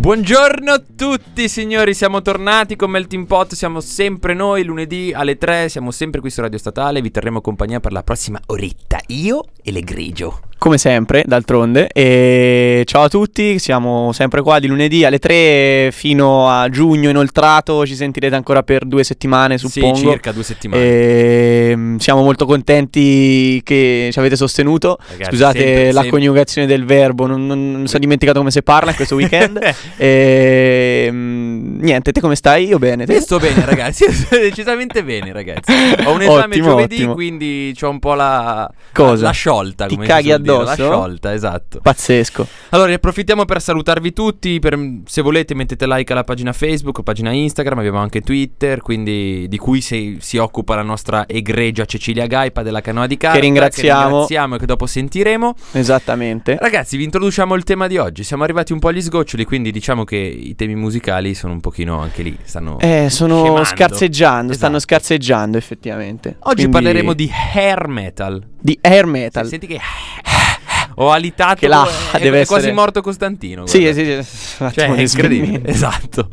Buongiorno a tutti signori, siamo tornati con Melting Pot, siamo sempre noi lunedì alle 3, siamo sempre qui su Radio Statale, vi terremo compagnia per la prossima oretta, io e l'Egrigio. Come sempre, d'altronde. E ciao a tutti, siamo sempre qua di lunedì alle 3 fino a giugno inoltrato. Ci sentirete ancora per due settimane, suppongo. Sì, circa due settimane. E mm, siamo molto contenti che ci avete sostenuto. Ragazzi, Scusate sempre- la sempre- coniugazione del verbo, non, non- non sono dimenticato come si parla in questo weekend. e, mm, niente, te come stai? Io bene. Te? Io sto bene ragazzi, io sto decisamente bene ragazzi. Ho un esame Ottimo, giovedì, ottimo. quindi c'ho un po' la... Cosa? La sciolta, Ti come caghi suol dire, addosso? La sciolta, esatto. Pazzesco. Allora, ne approfittiamo per salutarvi tutti. per- se volete, mettete like alla pagina Facebook, pagina Instagram. Abbiamo anche Twitter. Quindi, di cui si, si occupa la nostra egregia Cecilia Gaipa della canoa di carta. ringraziamo. Che ringraziamo e che dopo sentiremo. Esattamente. Ragazzi, vi introduciamo il tema di oggi. Siamo arrivati un po' agli sgoccioli. Quindi, diciamo che i temi musicali sono un pochino anche lì. Stanno. Eh, sono scemando. scarseggiando, stanno Esatto. scarseggiando effettivamente. Oggi Quindi- parleremo di hair metal. di air metal. Senti che. Ho alitato. Che là è, deve è quasi essere- morto Costantino. Sì, guarda. sì, sì. Cioè, è di incredibile. Esatto.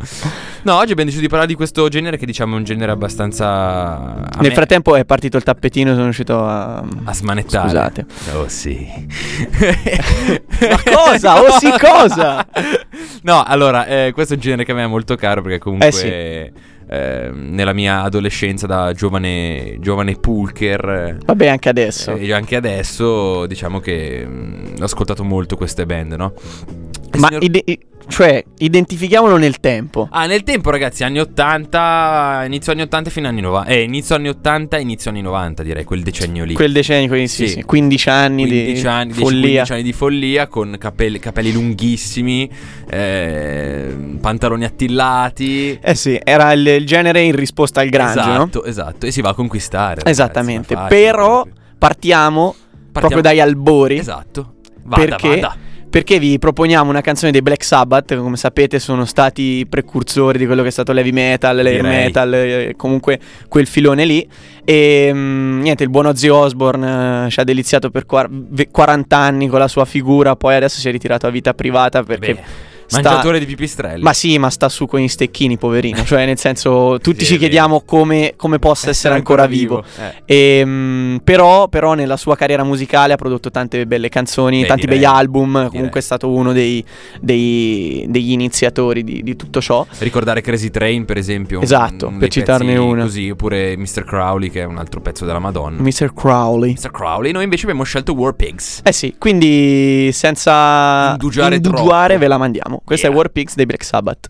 No, oggi abbiamo deciso di parlare di questo genere che diciamo è un genere abbastanza. a Nel me- frattempo è partito il tappetino, sono riuscito a. A smanettare. Scusate. Oh sì. Ma cosa? Oh sì, cosa? No, allora, eh, questo è un genere che a me è molto caro perché comunque. Eh sì. Eh, nella mia adolescenza da giovane, giovane pulker Vabbè, anche adesso. e anche adesso diciamo che mm, ho ascoltato molto queste band, no? Ma signor- ide- cioè, identifichiamolo nel tempo. Ah, nel tempo, ragazzi, anni 80, inizio anni 80 fino agli anni 90. Eh, inizio anni 80, inizio anni 90, direi, quel decennio lì. Quel decennio, quindi sì, Sì. sì, 15 anni 15 di anni, 10, follia. 15 anni di follia con capelli, capelli lunghissimi, eh, pantaloni attillati. Eh sì, era il, il genere in risposta al grunge, no? esatto, esatto. E si va a conquistare. Esattamente. facile, Però proprio. partiamo, proprio Partiamo- dagli albori. Esatto. Vada, perché, vada. Perché vi proponiamo una canzone dei Black Sabbath, che come sapete sono stati i precursori di quello che è stato l'heavy metal, l'air metal, eh, comunque quel filone lì. E mm, niente, il buon Ozzy Osbourne eh, ci ha deliziato per quar- ve- 40 anni con la sua figura, poi adesso si è ritirato a vita privata perché... Beh, sta- mangiatore di pipistrelli. Ma sì, ma sta su con gli stecchini, poverino. Cioè, nel senso, tutti Sì, ci chiediamo come, come possa essere, ancora, vivo. Eh. Ehm, però, però nella sua carriera musicale ha prodotto tante belle canzoni, Beh, tanti direi. begli album. Direi. Comunque è stato uno dei, dei- degli iniziatori di, di tutto ciò. Ricordare Crazy Train, per esempio. Esatto, uno per citarne una. Così, oppure Mr. Crowley, che è un altro pezzo della Madonna. Mr. Crowley. Mr. Crowley. Noi invece abbiamo scelto War Pigs. Eh sì, quindi senza Indugiare indugiare ve la mandiamo. Questa Yeah. è Pigs dei Black Sabbath.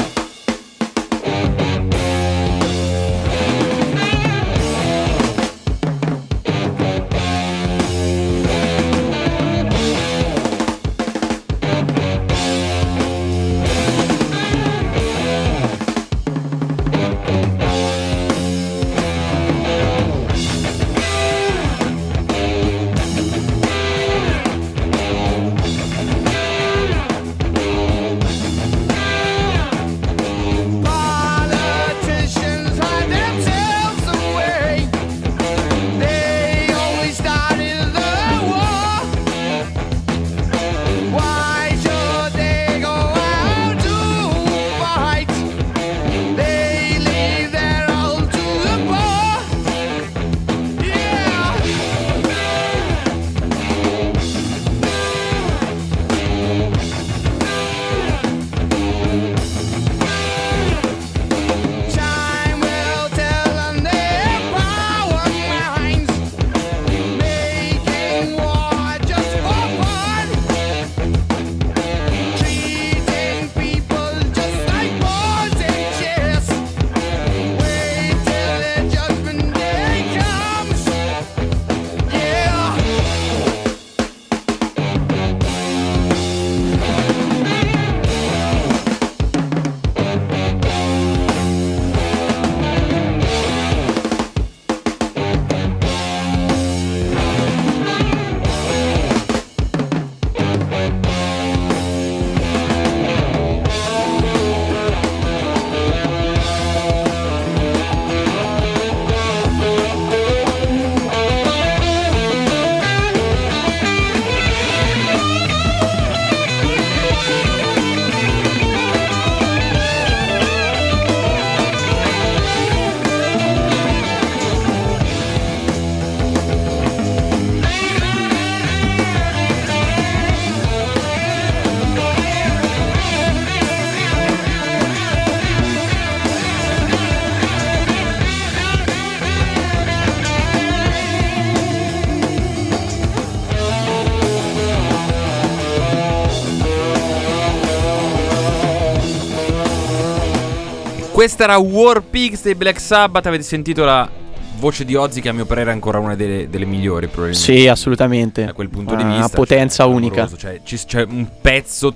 Questa era War Pigs dei Black Sabbath. Avete sentito la voce di Ozzy, che a mio parere è ancora una delle, delle migliori, probabilmente. Sì, assolutamente. Da quel punto di Una vista. potenza cioè, unica. Cioè, ci- c'è un pezzo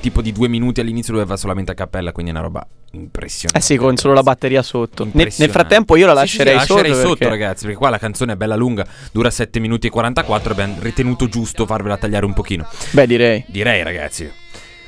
tipo di due minuti all'inizio dove va solamente a cappella, quindi è una roba impressionante. Eh sì, con solo la batteria sotto. Ne- Nel, frattempo io la Sì, sì, sì, lascerei, la lascerei sotto, sotto, perché- ragazzi, perché qua la canzone è bella lunga, dura 7 minuti e 44, abbiamo ritenuto giusto farvela tagliare un pochino. Beh, direi. Direi, ragazzi.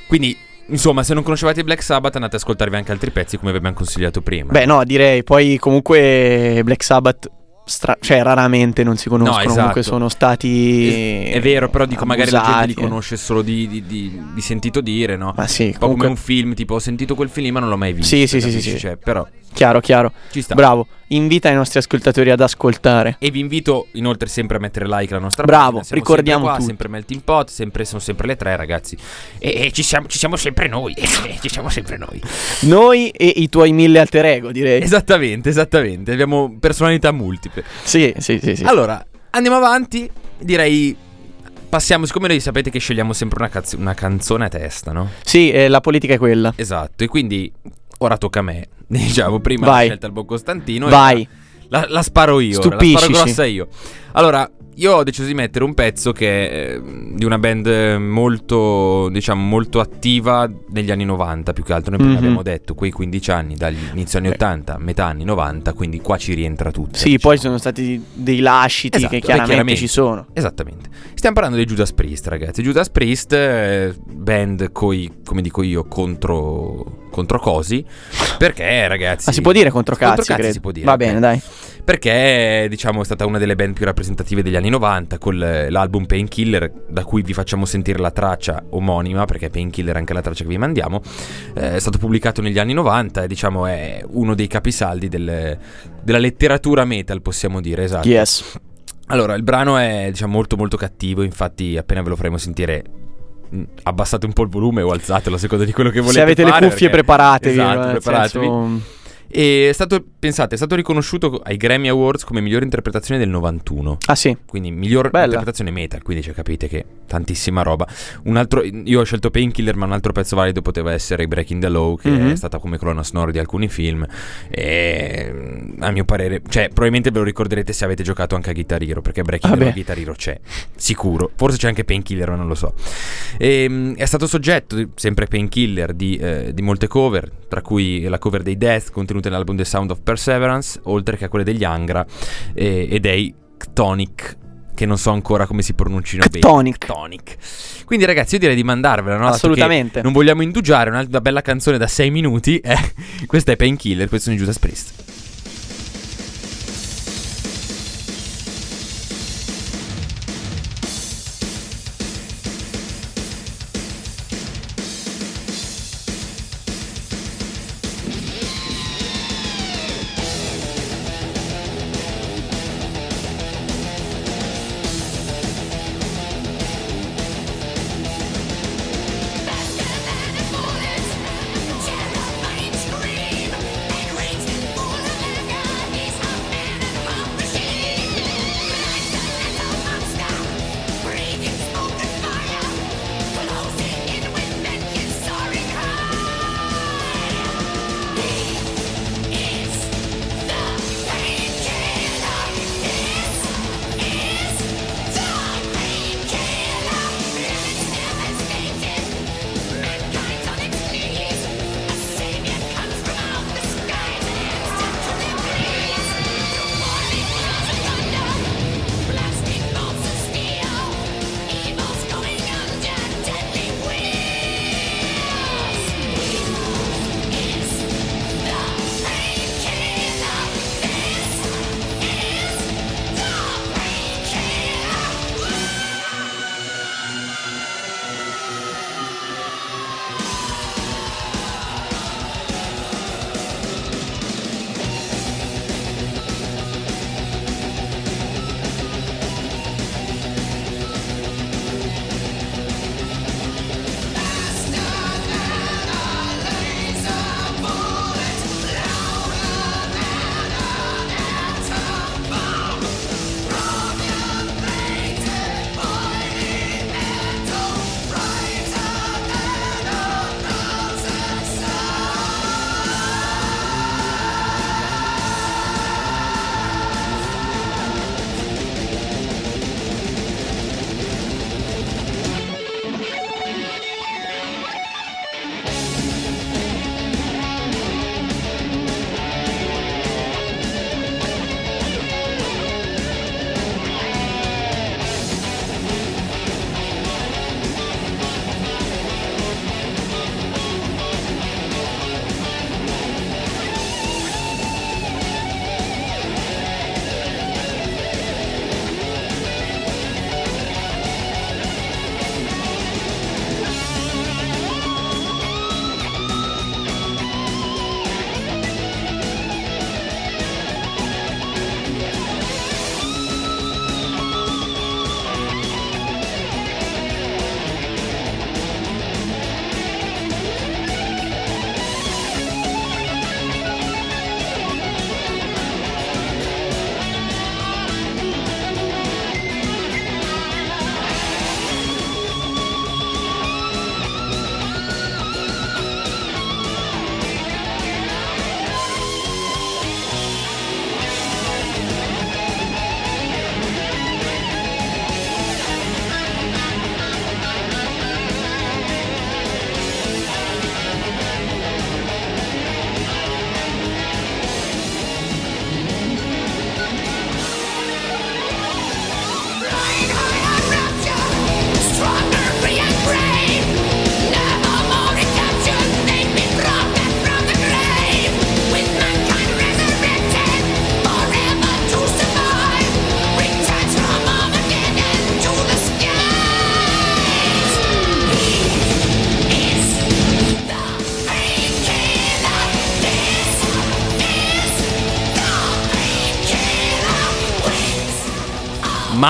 Quindi, insomma, se non conoscevate i Black Sabbath, andate ad ascoltarvi anche altri pezzi come vi abbiamo consigliato prima. Beh, no, direi. Poi comunque Black Sabbath, stra- cioè raramente non si conoscono. esatto. Comunque sono stati. È vero, però dico, magari la gente li abusati. conosce solo di, di- di- di sentito dire, no? Ma sì, Un po' comunque. come un film, tipo ho sentito quel film ma non l'ho mai visto. Sì, sì, sì, capisci? sì, sì. Cioè, però Chiaro, chiaro. ci sta. Bravo. Invita i nostri ascoltatori ad ascoltare. E vi invito inoltre sempre a mettere like alla nostra Bravo, pagina. Siamo ricordiamo sempre qua, sempre Melting Pot, sempre, sono sempre le tre ragazzi. E, e ci, siamo, ci siamo sempre noi. ci siamo sempre noi. Noi e i tuoi mille alter ego, direi. Esattamente, esattamente. Abbiamo personalità multiple. Sì, sì, sì. sì. Allora, andiamo avanti. Direi. Passiamo, siccome noi sapete che scegliamo sempre una, caz- una canzone a testa, no? Sì, eh, la politica è quella. Esatto, e quindi ora tocca a me. Diciamo, prima Vai. l'ha scelta il buon Costantino. e Vai. La, la sparo io, ora, la sparo grossa io. Allora, io ho deciso di mettere un pezzo che è eh, di una band eh, molto, diciamo, molto attiva negli anni 90, più che altro. Noi Mhm. abbiamo detto, quei 15 anni, dagli inizio anni Eh. 80, metà anni 90, quindi qua ci rientra tutto. Sì, poi sono stati dei lasciti Esatto, che chiaramente, chiaramente. ci sono. Esattamente. Stiamo parlando di Judas Priest, ragazzi. Judas Priest, eh, band coi, come dico io, contro, contro cosi. Perché, ragazzi... Ma si può dire contro cazzi, Contro cazzi credo. si può dire, Va bene, dai. Perché, diciamo, è stata una delle band più rappresentative degli anni 90 con eh, l'album Painkiller, da cui vi facciamo sentire la traccia omonima, perché Painkiller è anche la traccia che vi mandiamo. Eh, è stato pubblicato negli anni 90 e, diciamo, è uno dei capisaldi del- della letteratura metal, possiamo dire, esatto. Yes. Allora, il brano è diciamo molto molto cattivo, infatti appena ve lo faremo sentire mh, abbassate un po' il volume o alzatelo a seconda di quello che volete Se avete le cuffie perché- preparatevi. Esatto, nel preparatevi. senso- E è stato, pensate, è stato riconosciuto ai Grammy Awards come migliore interpretazione del 91. Ah sì. Quindi miglior Bella. interpretazione metal, quindi cioè, capite che tantissima roba. Un altro, io ho scelto Painkiller, ma un altro pezzo valido poteva essere Breaking the Law, che Mhm. è stata come colonna sonora di alcuni film. E a mio parere, cioè, probabilmente ve lo ricorderete se avete giocato anche a Guitar Hero, perché Breaking the Vabbè. Law Guitar Hero c'è, sicuro. Forse c'è anche Painkiller, ma non lo so. E, mm, è stato soggetto, sempre Painkiller, di, eh, di molte cover, tra cui la cover dei Death contenuta nell'album The Sound of Perseverance, oltre che a quelle degli Angra e, e dei Ctonic che non so ancora come si pronuncino Ctonic. bene. Ctonic. Quindi ragazzi io direi di mandarvela, no? Assolutamente. Non vogliamo indugiare, una, una bella canzone da 6 minuti. eh. Questa è Painkiller, questo è Judas Priest.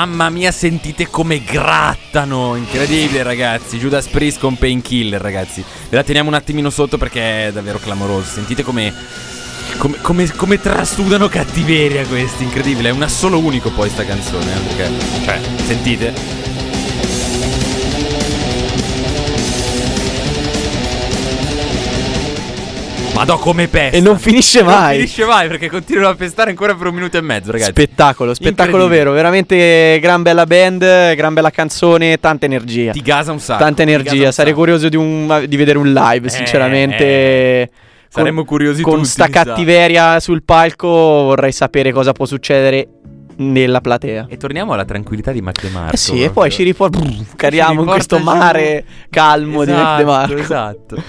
Mamma mia, sentite come grattano. Incredibile, ragazzi. Judas Priest con Painkiller, ragazzi. Ve la teniamo un attimino sotto perché è davvero clamoroso. Sentite come. Come, come, come trasudano cattiveria questi, incredibile. È una solo unico poi sta canzone. eh, perché, cioè, sentite? Madò come pesta. E non finisce Non mai. finisce mai perché continuano a pestare ancora per un minuto e mezzo, ragazzi. Spettacolo, spettacolo vero, veramente gran bella band, gran bella canzone, tanta energia. Ti gasa un sacco. Tanta energia, sarei curioso di, un- di vedere un live, Eh, sinceramente. eh. Con- Saremmo curiosi Con tutti, sta mi sa. cattiveria sul palco vorrei sapere cosa può succedere nella platea. E torniamo alla tranquillità di Mac DeMarco. Eh sì, e proprio. poi ci riporta. cariamo in questo mare calmo di Mac Esatto, DeMarco. Esatto.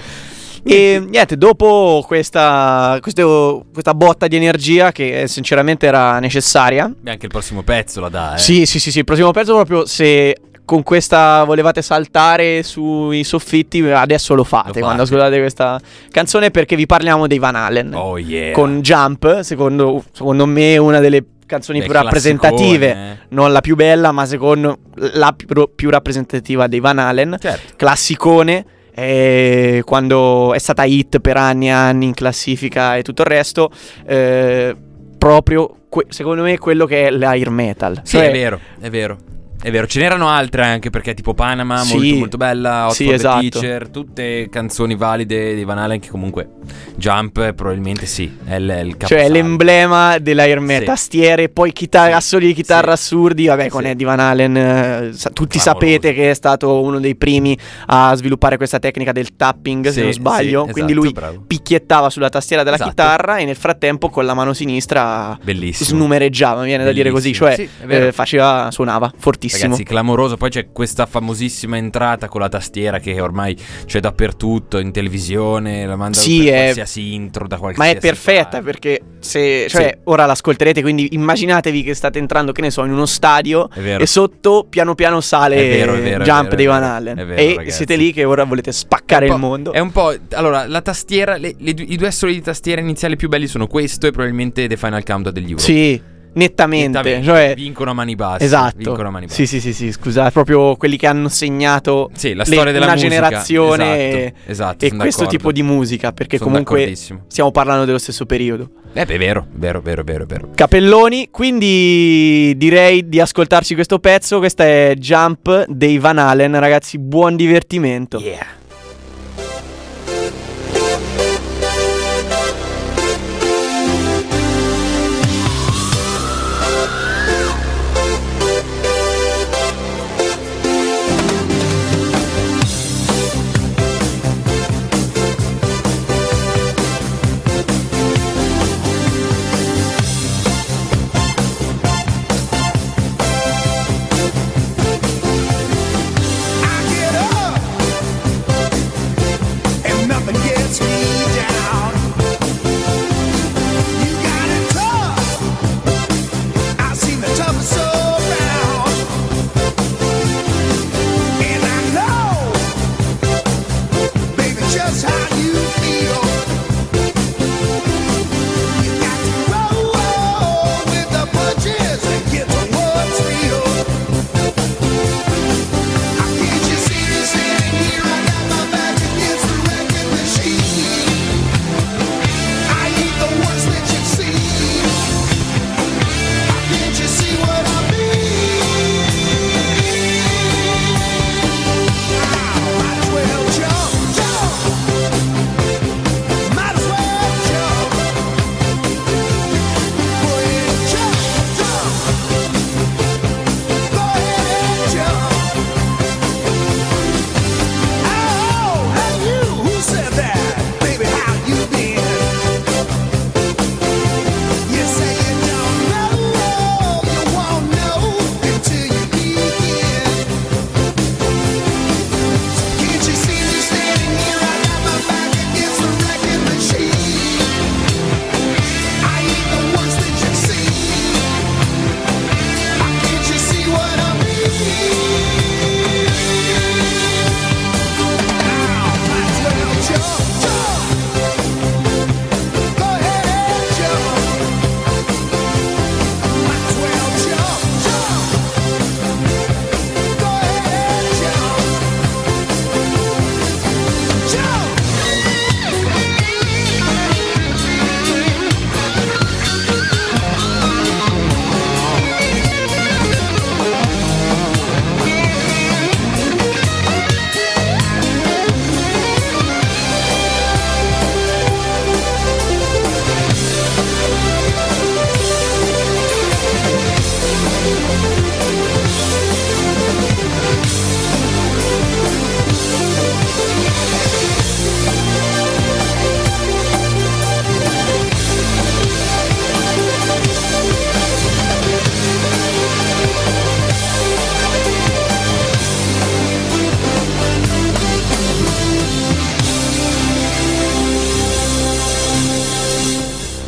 E niente, dopo questa, questo- questa botta di energia che eh, sinceramente era necessaria. Beh, anche il prossimo pezzo la dà, eh. Sì, sì, sì, sì, il prossimo pezzo proprio se con questa volevate saltare sui soffitti, adesso lo fate, Lo fate. quando ascoltate questa canzone perché vi parliamo dei Van Halen. Oh yeah. Con Jump, secondo, secondo me una delle canzoni Beh, più rappresentative, eh. non la più bella, ma secondo la più, più rappresentativa dei Van Halen. Certo. Classicone. Eh, quando è stata hit per anni e anni in classifica e tutto il resto, eh, proprio que- secondo me quello che è l'air metal. Sì, Cioè, è vero, è vero. È vero, ce n'erano altre anche perché tipo Panama, Sì. molto molto bella, Hot Sì, esatto. Teacher, tutte canzoni valide di Van Halen che comunque Jump probabilmente sì, è l- è il caposaldo. Cioè è l'emblema dell'air metal, tastiere, poi chitarra, Sì. assoli di chitarra assurdi, vabbè con. Eddie Van Halen, eh, sa- tutti Clamoroso. sapete che è stato uno dei primi a sviluppare questa tecnica del tapping, se non sbaglio, sì, quindi esatto, lui bravo. picchiettava sulla tastiera della Esatto. chitarra e nel frattempo con la mano sinistra Bellissimo. snumereggiava, mi viene da dire così, Bellissimo. cioè eh, faceva, suonava fortissimo. Ragazzi, clamoroso. Poi c'è questa famosissima entrata con la tastiera che ormai c'è dappertutto, in televisione, la mandano Sì, per è- qualsiasi intro da Ma qualsiasi è perfetta parte. perché se cioè Sì. ora l'ascolterete, quindi immaginatevi che state entrando, che ne so, in uno stadio e sotto piano piano sale È vero, è vero, è Jump vero, è dei Van. È vero, e ragazzi. siete lì che ora volete spaccare il mondo. È un po'. Allora, la tastiera. le- le I due assoli di tastiera iniziali più belli sono questo e probabilmente The Final Countdown degli Euro. Sì, nettamente. Nettamente, Cioè, vincono a mani basse. esatto. Mani basse. Sì, sì, sì, sì, scusate, proprio quelli che hanno segnato Sì, la le- storia della una musica. generazione Esatto, esatto, e questo d'accordo. tipo di musica, perché Sono comunque stiamo parlando dello stesso periodo. Eh, beh, vero, vero, vero, vero, vero. Capelloni, quindi direi di ascoltarci questo pezzo. Questa è Jump dei Van Halen, ragazzi. Buon divertimento. Yeah.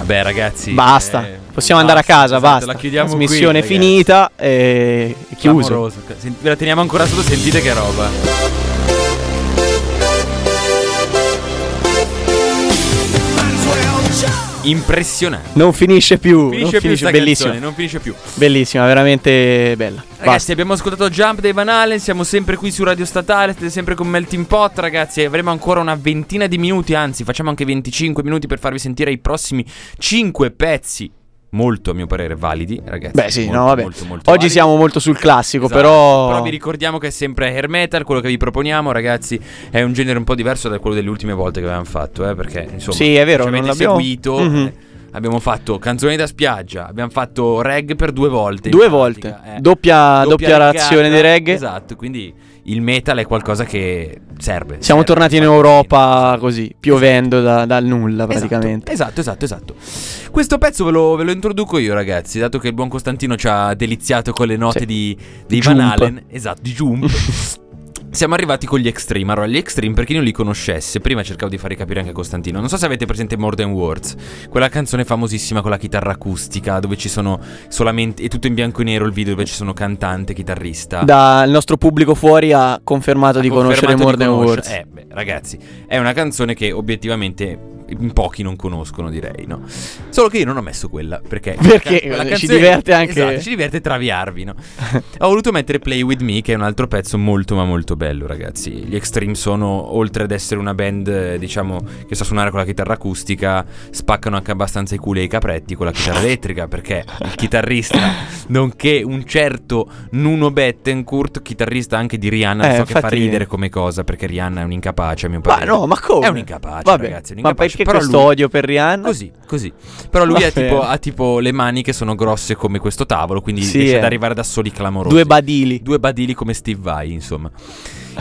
Vabbè, ragazzi. Basta, eh, possiamo andare a basta, casa, esatto, basta. La chiudiamo qui, Trasmissione ragazzi. finita e chiuso. Clamoroso. Sent- ve la teniamo ancora sotto, sentite che roba. Impressionante. Non finisce più, Finisce non finisce, sta bellissimo. canzone, non finisce più. Bellissima, veramente bella. Ragazzi, Basta. abbiamo ascoltato Jump dei Van Halen, siamo sempre qui su Radio Statale, siete sempre con Melting Pot, ragazzi, avremo ancora una ventina di minuti, anzi, facciamo anche 25 minuti per farvi sentire i prossimi 5 pezzi molto a mio parere validi, ragazzi. Beh, sì, Molto, no, vabbè. molto, molto Oggi validi. siamo molto sul classico, Esatto, però. Però vi ricordiamo che è sempre hair metal, quello che vi proponiamo, ragazzi, è un genere un po' diverso da quello delle ultime volte che avevamo fatto, eh, perché insomma, Sì, è vero, ci avete seguito, Mhm. eh, abbiamo fatto canzoni da spiaggia, abbiamo fatto reg per due volte. Due volte. eh. Doppia, doppia reggata, reazione di reggae. Esatto, quindi il metal è qualcosa che serve. Siamo serve, tornati in Europa così, piovendo da- dal nulla praticamente. Esatto, esatto, esatto. Questo pezzo ve lo, ve lo introduco io, ragazzi, dato che il buon Costantino ci ha deliziato con le note Sì. di, di. Van Halen. Esatto, di Jump. Siamo arrivati con gli Extreme. Allora, gli Extreme, per chi non li conoscesse, prima cercavo di farvi capire anche a Costantino. Non so se avete presente More Than Words, quella canzone famosissima con la chitarra acustica, dove ci sono solamente. è tutto in bianco e nero il video, dove ci sono cantante, chitarrista. Da- il nostro pubblico fuori ha confermato di Ha conoscere confermato More di Than conoscere- Words. Eh, beh, ragazzi, è una canzone che obiettivamente in pochi non conoscono, direi, no? Solo che io non ho messo quella, perché... Perché ci canzone- diverte anche- Esatto, ci diverte traviarvi, no? ho voluto mettere Play With Me, che è un altro pezzo molto ma molto bello, ragazzi. Gli Extreme sono, oltre ad essere una band, diciamo, che sa suonare con la chitarra acustica, spaccano anche abbastanza i culi ai capretti con la chitarra elettrica, perché il chitarrista, nonché un certo Nuno Bettencourt, chitarrista anche di Rihanna, Eh, so che fa ridere come cosa, perché Rihanna è un incapace, a mio Ma parere. no, ma come? È un incapace, Vabbè, ragazzi, è un ma incapace. Perché Però questo lui- odio per Rihanna? Così, così. Però lui ha tipo, ha tipo le mani che sono grosse come questo tavolo, quindi Sì, riesce eh. ad arrivare da soli clamorosi. Due badili. Due badili come Steve Vai, insomma.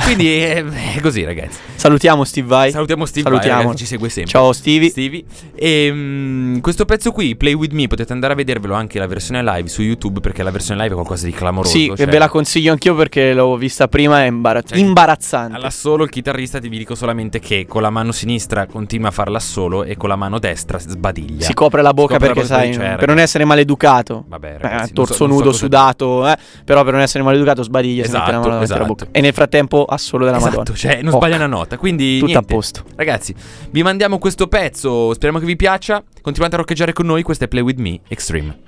Quindi è, è così, ragazzi. Salutiamo Steve Vai. Salutiamo Steve Vai, Salutiamo. ragazzi, ci segue sempre. Ciao Stevie. Stevie. E mm, questo pezzo qui, Play With Me, potete andare a vedervelo anche la versione live su YouTube perché la versione live è qualcosa di clamoroso. Sì, cioè- ve la consiglio anch'io perché l'ho vista prima, è imbarazz- Cioè, imbarazzante. All'assolo il chitarrista ti vi dico solamente che con la mano sinistra continua a fare l'assolo e con la mano destra sbadiglia. Si copre la bocca copre la perché bocca, sai, per ragazzi. non essere maleducato. Vabbè, Eh, ragazzi, non torso so- so nudo, cosa sudato, eh, però per non essere maleducato sbadiglia, si mette la Esatto, mano davanti alla esatto. bocca. E nel frattempo assolo della Esatto, Madonna. cioè non Oh, sbaglia una nota. Quindi Tutto niente. a posto. Ragazzi, vi mandiamo questo pezzo. Speriamo che vi piaccia. Continuate a roccheggiare con noi. Questo è Play With Me Extreme.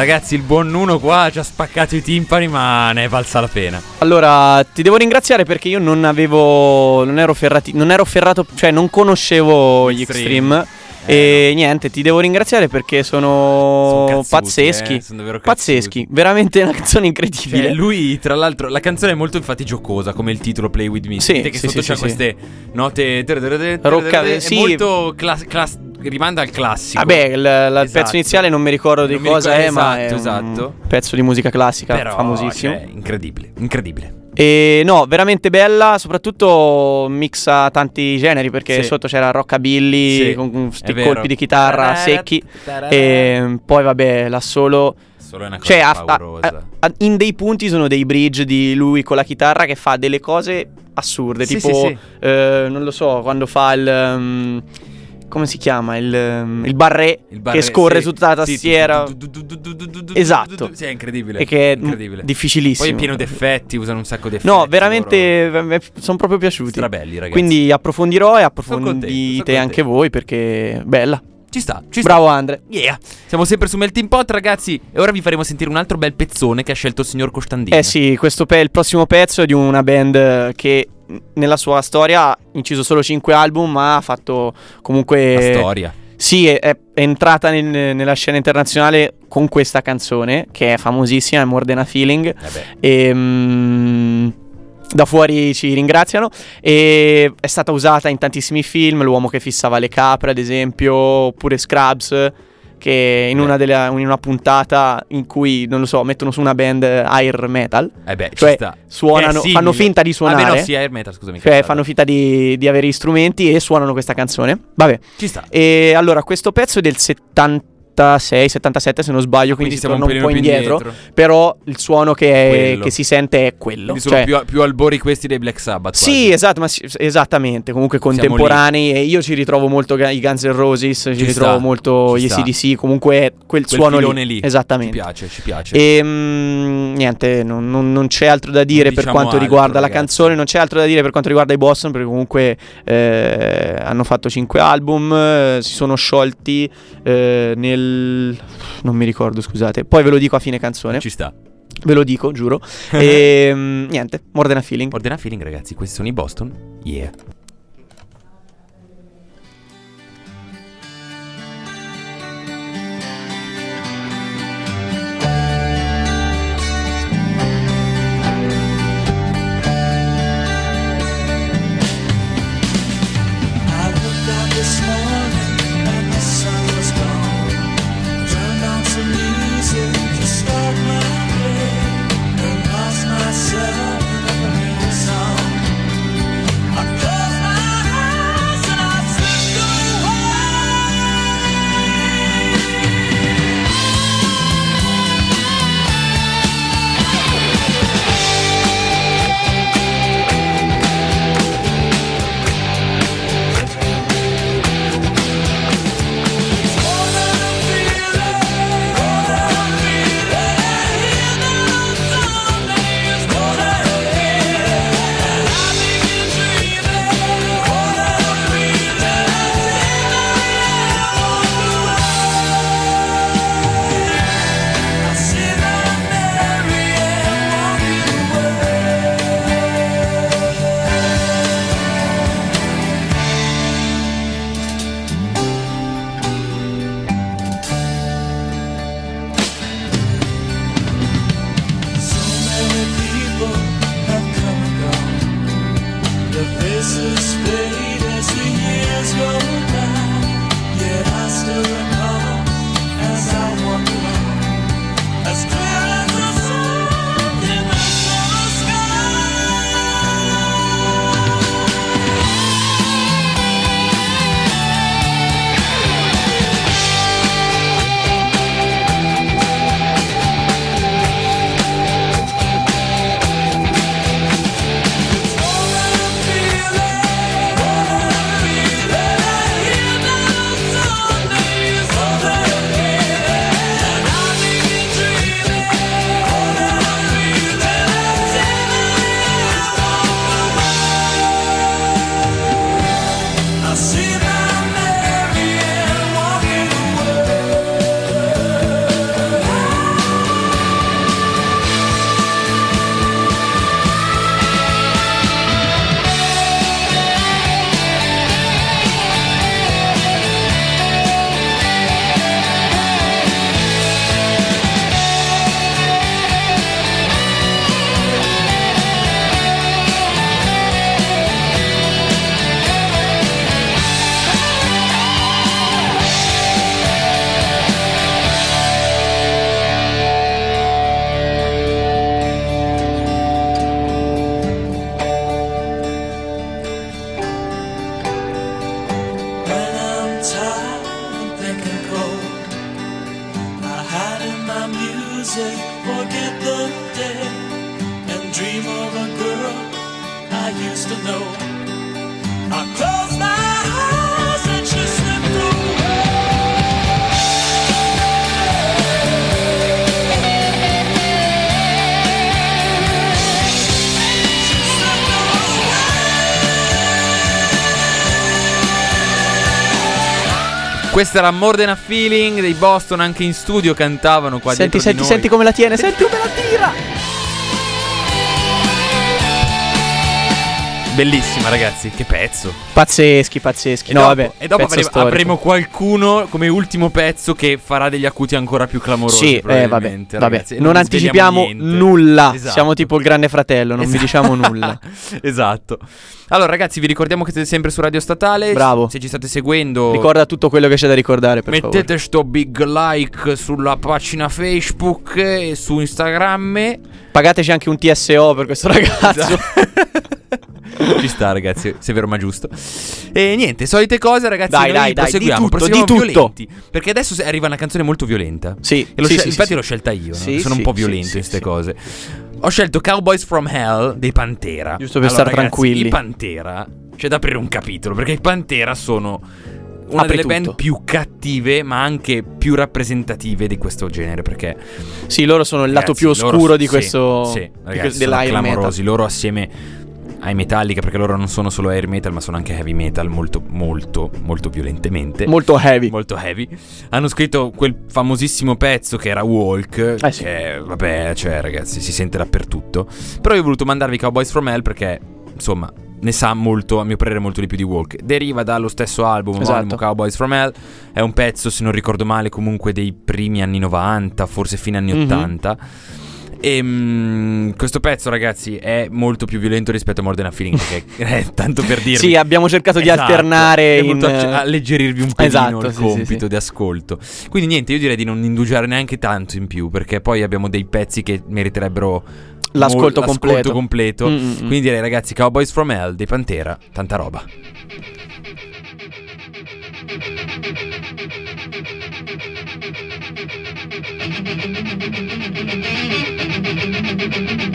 Ragazzi, il buon Nuno qua ci ha spaccato i timpani, ma ne è valsa la pena. Allora, ti devo ringraziare perché io non avevo. Non ero, ferrati, non ero ferrato, cioè non conoscevo gli Extreme. Extreme. e niente, ti devo ringraziare perché sono, Sono cazzuti, pazzeschi. eh, sono davvero pazzeschi, veramente una canzone incredibile. Cioè, lui, tra l'altro, la canzone è molto infatti giocosa, come il titolo Play With Me. Sì, Sentite che sì, sotto sì, c'ha sì, queste note. Rocca- è sì. molto class- class- rimanda al classico. Vabbè, il, la- il Esatto. pezzo iniziale non mi ricordo di mi cosa ricordo- è, ma è esatto, un esatto. pezzo di musica classica Però, famosissimo. cioè, incredibile, incredibile. E no, veramente bella, soprattutto mixa tanti generi perché Sì. sotto c'era rockabilly Sì, con è sti vero. colpi di chitarra secchi e poi vabbè, la solo Solo è una cosa cioè a- a- a- in dei punti sono dei bridge di lui con la chitarra che fa delle cose assurde, Sì, tipo eh, non lo so, quando fa il um, come si chiama? Il, il, barret, il barret, che scorre sì, su tutta la tastiera. Esatto. Sì, è incredibile. E che è incredibile. difficilissimo. Poi è pieno di effetti, usano un sacco di effetti. No, veramente sono proprio piaciuti. Strabelli, ragazzi. Quindi approfondirò e approfondite anche voi perché bella. Ci sta, ci sta. Bravo Andre. Yeah. Siamo sempre su Melting Pot, ragazzi. E ora vi faremo sentire un altro bel pezzone che ha scelto il signor Costandino. Eh sì, questo è il prossimo pezzo è di una band eh, che nella sua storia ha inciso solo 5 album, ma ha fatto comunque La storia. Sì, è, è entrata nel- nella scena internazionale con questa canzone che è famosissima, è More Than a Feeling. Vabbè. E, mm, da fuori ci ringraziano e è stata usata in tantissimi film, L'uomo che fissava le capre ad esempio, oppure Scrubs che in Beh. una, delle- in una puntata in cui, non lo so, mettono su una band air metal, Eh beh, Cioè, suonano- fanno finta di suonare. Vabbè, no, sì, Air Metal, scusami. cioè fanno finta di, di avere gli strumenti e suonano questa canzone. Vabbè, Ci sta. e allora questo pezzo è del 76, 77 se non sbaglio, quindi, si siamo torna un, po' pelino più indietro, però il suono che, è- che si sente è quello. Quindi sono Cioè, più, più albori questi dei Black Sabbath. sì, esatto, ma sì, esattamente, comunque contemporanei e io ci ritrovo molto i Guns N' Roses, ci, Ci ritrovo sta, molto ci gli. ACDC, comunque quel, Quel suono lì. lì. Esattamente. Ci piace, ci piace. E mm, niente, non, non- non c'è altro da dire Non per diciamo quanto altro, riguarda la ragazzi. canzone, non c'è altro da dire per quanto riguarda i Boston, perché comunque eh, hanno fatto 5 album, eh, si sono sciolti eh, nel... non mi ricordo, scusate, poi ve lo dico a fine canzone, Ci sta. ve lo dico, giuro. e mm, niente, more than a feeling. Ordena feeling, ragazzi. Questi sono i Boston. Yeah. Away. Questo era More Than a Feeling dei Boston, anche in studio cantavano qua Senti, dietro senti, senti come la tiene. Senti come la tira. Bellissima ragazzi, che pezzo. Pazzeschi, pazzeschi. E no, dopo, vabbè. e dopo avremo, avremo qualcuno come ultimo pezzo che farà degli acuti ancora più clamorosi. Sì, eh, vabbè, vabbè. Non, vi svegliamo anticipiamo niente. nulla. Esatto. Siamo tipo il grande fratello, non vi Esatto. diciamo nulla. esatto. Allora, ragazzi, vi ricordiamo che siete sempre su Radio Statale. Bravo. Se ci state seguendo, Ricorda tutto quello che c'è da ricordare, per mettete sto big like sulla pagina Facebook e su Instagram. favore. Pagateci anche un TSO per questo ragazzo. Esatto. Ci sta, ragazzi, se vero ma giusto. E niente, solite cose, ragazzi. Dai, dai, dai, proseguiamo, di tutto, proseguiamo di tutto. violenti. Perché adesso arriva una canzone molto violenta. Sì, E sì, scel- sì, infatti sì, l'ho sì. scelta io. no? Sì, Sono un sì, po' sì, violento sì, in queste sì. cose. Ho scelto Cowboys from Hell dei Pantera. Giusto per Allora, star ragazzi, tranquilli. I Pantera, c'è da aprire un capitolo. Perché i Pantera sono una Apri delle band tutto. più cattive, ma anche più rappresentative di questo genere. Perché Sì, loro sono il lato Ragazzi, più loro- oscuro di sì, questo. sì, di ragazzi, que- sono dell'Iron Metal. clamorosi. Loro assieme ai Metallica, perché loro non sono solo air metal, ma sono anche heavy metal molto, molto, molto violentemente. Molto heavy. Molto heavy. Hanno scritto quel famosissimo pezzo che era Walk. Eh sì. Che, vabbè, cioè, ragazzi, si sente dappertutto. Però io ho voluto mandarvi Cowboys from Hell perché, insomma. Ne sa molto, a mio parere, molto di più di Walk. Deriva dallo stesso album, Esatto. Cowboys from Hell. È un pezzo, se non ricordo male, comunque dei primi anni 90, forse fine anni Mhm. 80. E mm, questo pezzo, ragazzi, è molto più violento rispetto a More Than a Feeling. Perché, eh, tanto per dirvi. Sì, abbiamo cercato di Esatto, alternare è in. alleggerirvi un pelino Esatto, il sì, compito sì. di ascolto. Quindi niente, io direi di non indugiare neanche tanto in più, perché poi abbiamo dei pezzi che meriterebbero L'ascolto mol- completo. completo. Mm, mm, mm. Quindi direi ragazzi, Cowboys from Hell dei Pantera, tanta roba. So Thank you.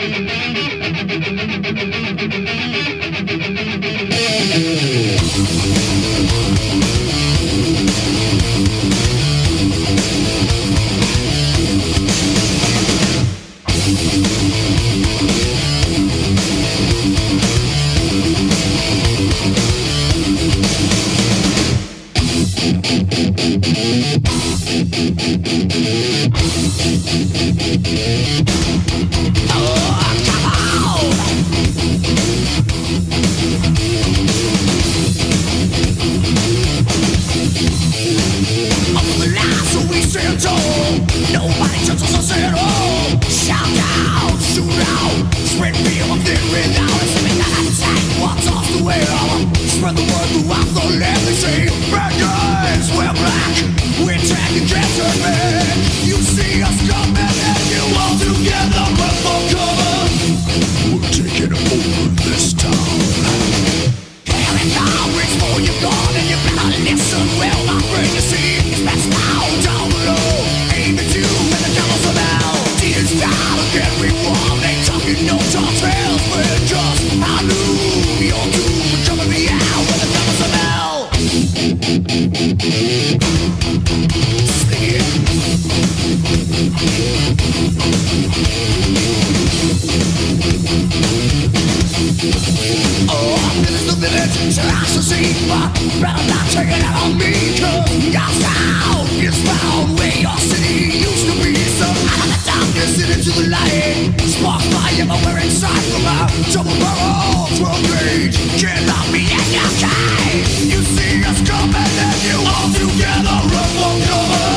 Village, so I shall see, but better not take it out on me, cause your sound is found where your city used to be. So out of the darkness and into the light, spark fire everywhere inside from my double barrel, 12 gauge, cannot be in your kind. You see us coming and you all together run for cover.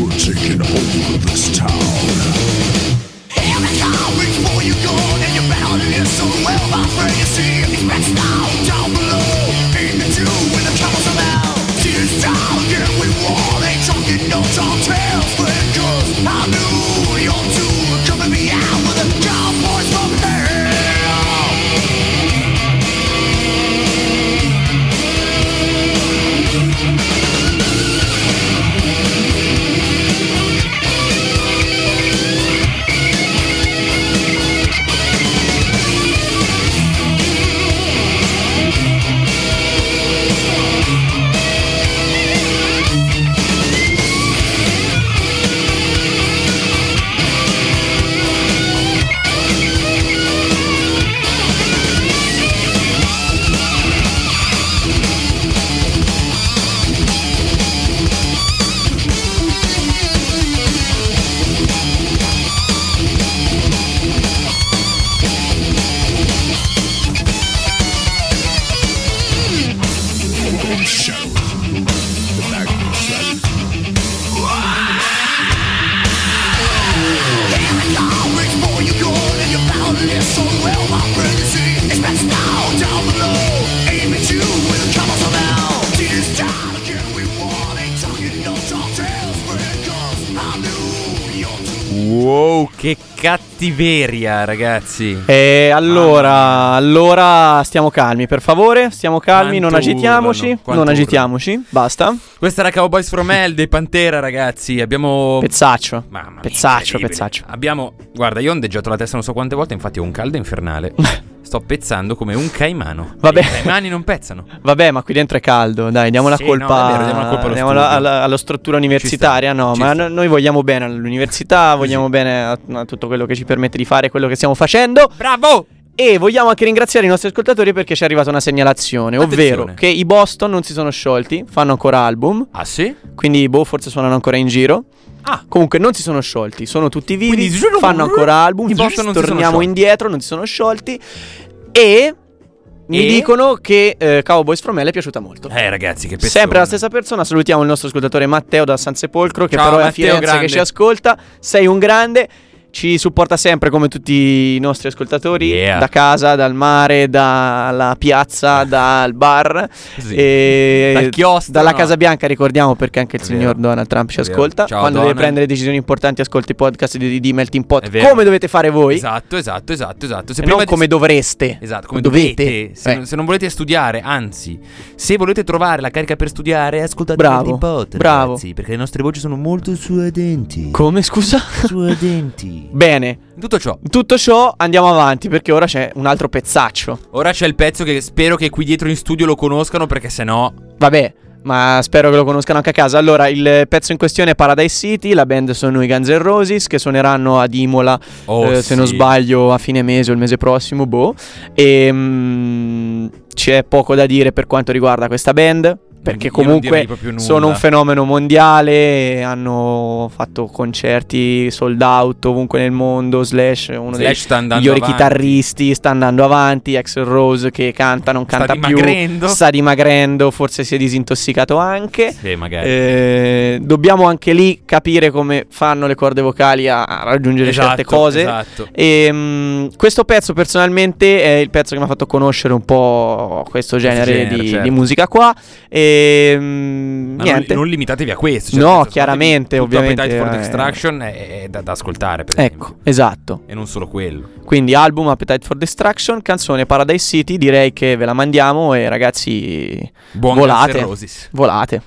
We're taking over this town. Here it comes, reach for your gun and you better listen well, my friend. You see it's best now, cattiveria, ragazzi. E allora, allora stiamo calmi, per favore, stiamo calmi, non Quanto agitiamoci, urlano, quanto non agitiamoci, basta. Questa era Cowboys from Hell dei Pantera, ragazzi. Abbiamo. Pezzaccio. Mamma mia, Pezzaccio, incredibile. pezzaccio. Abbiamo. Guarda, io ho ondeggiato la testa non so quante volte, infatti ho un caldo infernale. Sto pezzando come un caimano. Vabbè. I caimani non pezzano. Vabbè, ma qui dentro è caldo, dai, diamo la Sì, colpa, no, è vero, diamo la colpa allo diamo studio. la- alla, alla struttura universitaria, no, ci ma no- noi vogliamo bene all'università, vogliamo bene a, a tutto quello che ci permette di fare quello che stiamo facendo. Bravo! E vogliamo anche ringraziare i nostri ascoltatori perché ci è arrivata una segnalazione, ovvero Attenzione. che i Boston non si sono sciolti, fanno ancora album, Ah, sì? quindi boh, forse suonano ancora in giro. Ah. Comunque non si sono sciolti, sono tutti vivi, Quindi- fanno ancora album, I Boston non torniamo indietro, non si sono sciolti e mi E? dicono che eh, Cowboys from Hell è piaciuta molto. Eh, ragazzi, che pezzone. Sempre la stessa persona, salutiamo il nostro ascoltatore Matteo da San Sepolcro che Ciao, però è a Firenze grande. che ci ascolta, sei un grande, ci supporta sempre come tutti i nostri ascoltatori, Yeah. da casa, dal mare, dalla piazza, dal bar, Sì. e Dal chiostro, dalla no. Casa Bianca ricordiamo perché anche il signor. Donald Trump ci ascolta, Ciao, quando deve Donald. prendere decisioni importanti ascolta i podcast di, di Melting Pot, come dovete fare voi, Esatto, esatto, esatto, esatto. Se prima non di- come dovreste. Esatto, come dovete. dovete. Se, Eh. non, se non volete studiare, anzi, se volete trovare la carica per studiare, ascoltate Bravo, Melting Pot, bravo. ragazzi, perché le nostre voci sono molto suadenti. Come scusa? suadenti. Bene, Tutto ciò. tutto ciò andiamo avanti perché ora c'è un altro pezzaccio. Ora c'è il pezzo che spero che qui dietro in studio lo conoscano perché sennò Vabbè, ma spero che lo conoscano anche a casa. Allora, il pezzo in questione è Paradise City, la band sono i Guns N' Roses che suoneranno ad Imola, Oh, eh, se non sì. sbaglio, a fine mese o il mese prossimo, boh. E mm, c'è poco da dire per quanto riguarda questa band. Perché comunque sono un fenomeno mondiale, hanno fatto concerti sold out ovunque nel mondo, Slash uno Slash dei sta migliori avanti. chitarristi, sta andando avanti, Axel Rose che canta, non Sta canta più, dimagrendo. sta dimagrendo, forse si è disintossicato anche. Sì, magari. Eh, dobbiamo anche lì capire come fanno le corde vocali a, a raggiungere Esatto, certe cose. Esatto. E mm, questo pezzo personalmente è il pezzo che mi ha fatto conoscere un po' questo genere, genere, di, certo. di musica qua. E mm, Ma niente. Non, non limitatevi a questo. No, nel senso, chiaramente, tutto ovviamente, Appetite for eh. Destruction è, è da, da ascoltare, per ecco, esempio. esatto. E non solo quello. Quindi album Appetite for Destruction, canzone Paradise City, direi che ve la mandiamo e ragazzi Buon volate. Volate.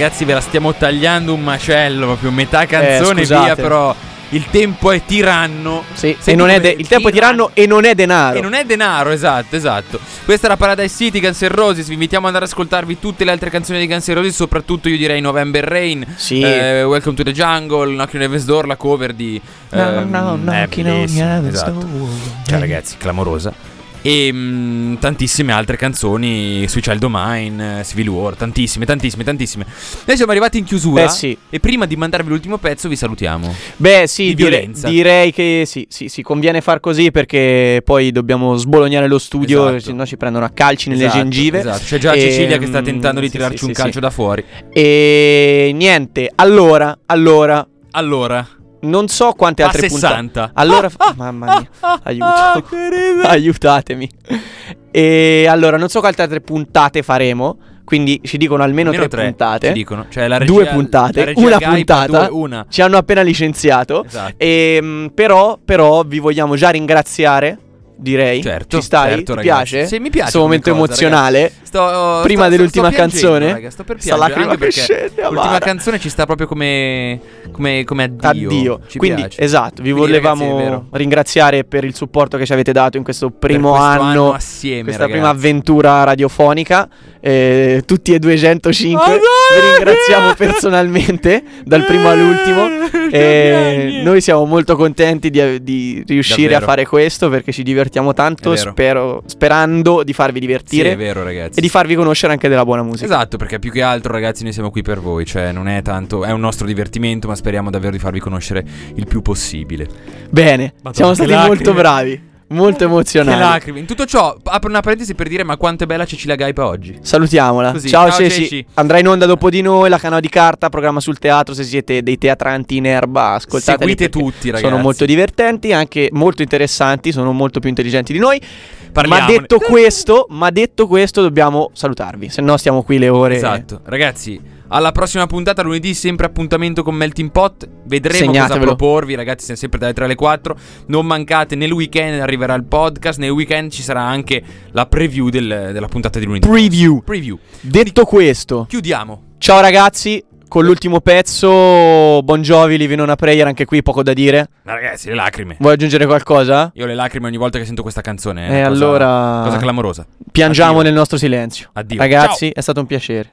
Ragazzi, ve la stiamo tagliando un macello, proprio metà canzone Eh, via, però il tempo è tiranno. Sì, e non è de- il tempo è tiranno e non è denaro. E non è denaro, esatto, esatto. Questa era Paradise City, Guns N' Roses. Vi invitiamo ad andare ad ascoltarvi tutte le altre canzoni di Guns N' Roses, soprattutto io direi November Rain, Sì. eh, Welcome to the Jungle, Knocking on Heaven's Door, la cover di... No, ehm, no, è knocking on bellissima, heaven's esatto. door. Cioè ragazzi, clamorosa. E mm, tantissime altre canzoni, of Mine, eh, Civil War, tantissime, tantissime, tantissime. Noi siamo arrivati in chiusura. Eh sì. E prima di mandarvi l'ultimo pezzo vi salutiamo. Beh, sì, Di dire- violenza. direi che sì, sì, sì, conviene far così perché poi dobbiamo sbolognare lo studio, Esatto. se no ci prendono a calci nelle Esatto, gengive. Esatto, c'è già Ehm, Cecilia che sta tentando di sì, tirarci sì, un calcio da fuori. E niente, allora, allora, Allora, non so quante altre 60. puntate. Allora, mamma mia, aiuto. Ah, ride. Aiutatemi. E allora, non so quante altre puntate faremo. Quindi ci dicono almeno, Almeno tre, puntate. ci dicono. Cioè la regia, due puntate, regia una Gaipa, puntata. due- una. Ci hanno appena licenziato. Esatto. Ehm, però, però, vi vogliamo già ringraziare. Direi. Certo, Ci stai? certo, Ti ragazzi. piace? Sì, mi piace Questo momento cosa, emozionale. Sto, Prima sto- dell'ultima sto canzone. raga, sto per Sta piangere, lacrima anche che perché scende, L'ultima amara. canzone ci sta proprio come, come, come addio. Addio. Quindi, piace. esatto, vi Quindi, ragazzi, volevamo vero. ringraziare per il supporto che ci avete dato in questo primo questo anno, anno assieme, questa ragazzi. prima avventura radiofonica. eh, tutti e 205. Oh, vi ringraziamo personalmente, dal primo all'ultimo. E Gli anni. noi siamo molto contenti di, di riuscire Davvero. a fare questo perché ci divertiamo tanto. Spero, sperando di farvi Sì, divertire è vero, ragazzi. E di farvi conoscere anche della buona musica. Esatto, perché più che altro, ragazzi, noi siamo qui per voi. Cioè, non è tanto. È un nostro divertimento, ma speriamo davvero di farvi conoscere il più possibile. Bene, Madonna, siamo che stati lacrime. molto bravi, molto Che emozionali. lacrime. In tutto ciò, apro una parentesi per dire: ma quanto è bella Cecilia Gaipa oggi. Salutiamola. Così, ciao, ciao, Ceci. Ceci. Andrà in onda dopo di noi la canoa di carta, programma sul teatro. Se siete dei teatranti in erba, ascoltateli. Seguite tutti, ragazzi. Sono molto divertenti, anche molto interessanti. Sono molto più intelligenti di noi. Parliamone. Ma detto questo, ma detto questo, dobbiamo salutarvi. Se no, stiamo qui le ore. Esatto, ragazzi. Alla prossima puntata, lunedì, sempre appuntamento con Melting Pot. Vedremo cosa proporvi, ragazzi. Siamo sempre dalle 3 alle 4. Non mancate, nel weekend arriverà il podcast. Nel weekend ci sarà anche la preview del- della puntata di lunedì. Preview. Preview. Detto questo, Chiudiamo. ciao ragazzi. Con l'ultimo pezzo, Bon Jovi, Living on a Prayer, anche qui poco da dire. Ma ragazzi, le lacrime. Vuoi aggiungere qualcosa? Io le lacrime ogni volta che sento questa canzone. E cosa- allora- Cosa clamorosa. Piangiamo Addio. nel nostro silenzio. Addio. Ragazzi, è stato un piacere.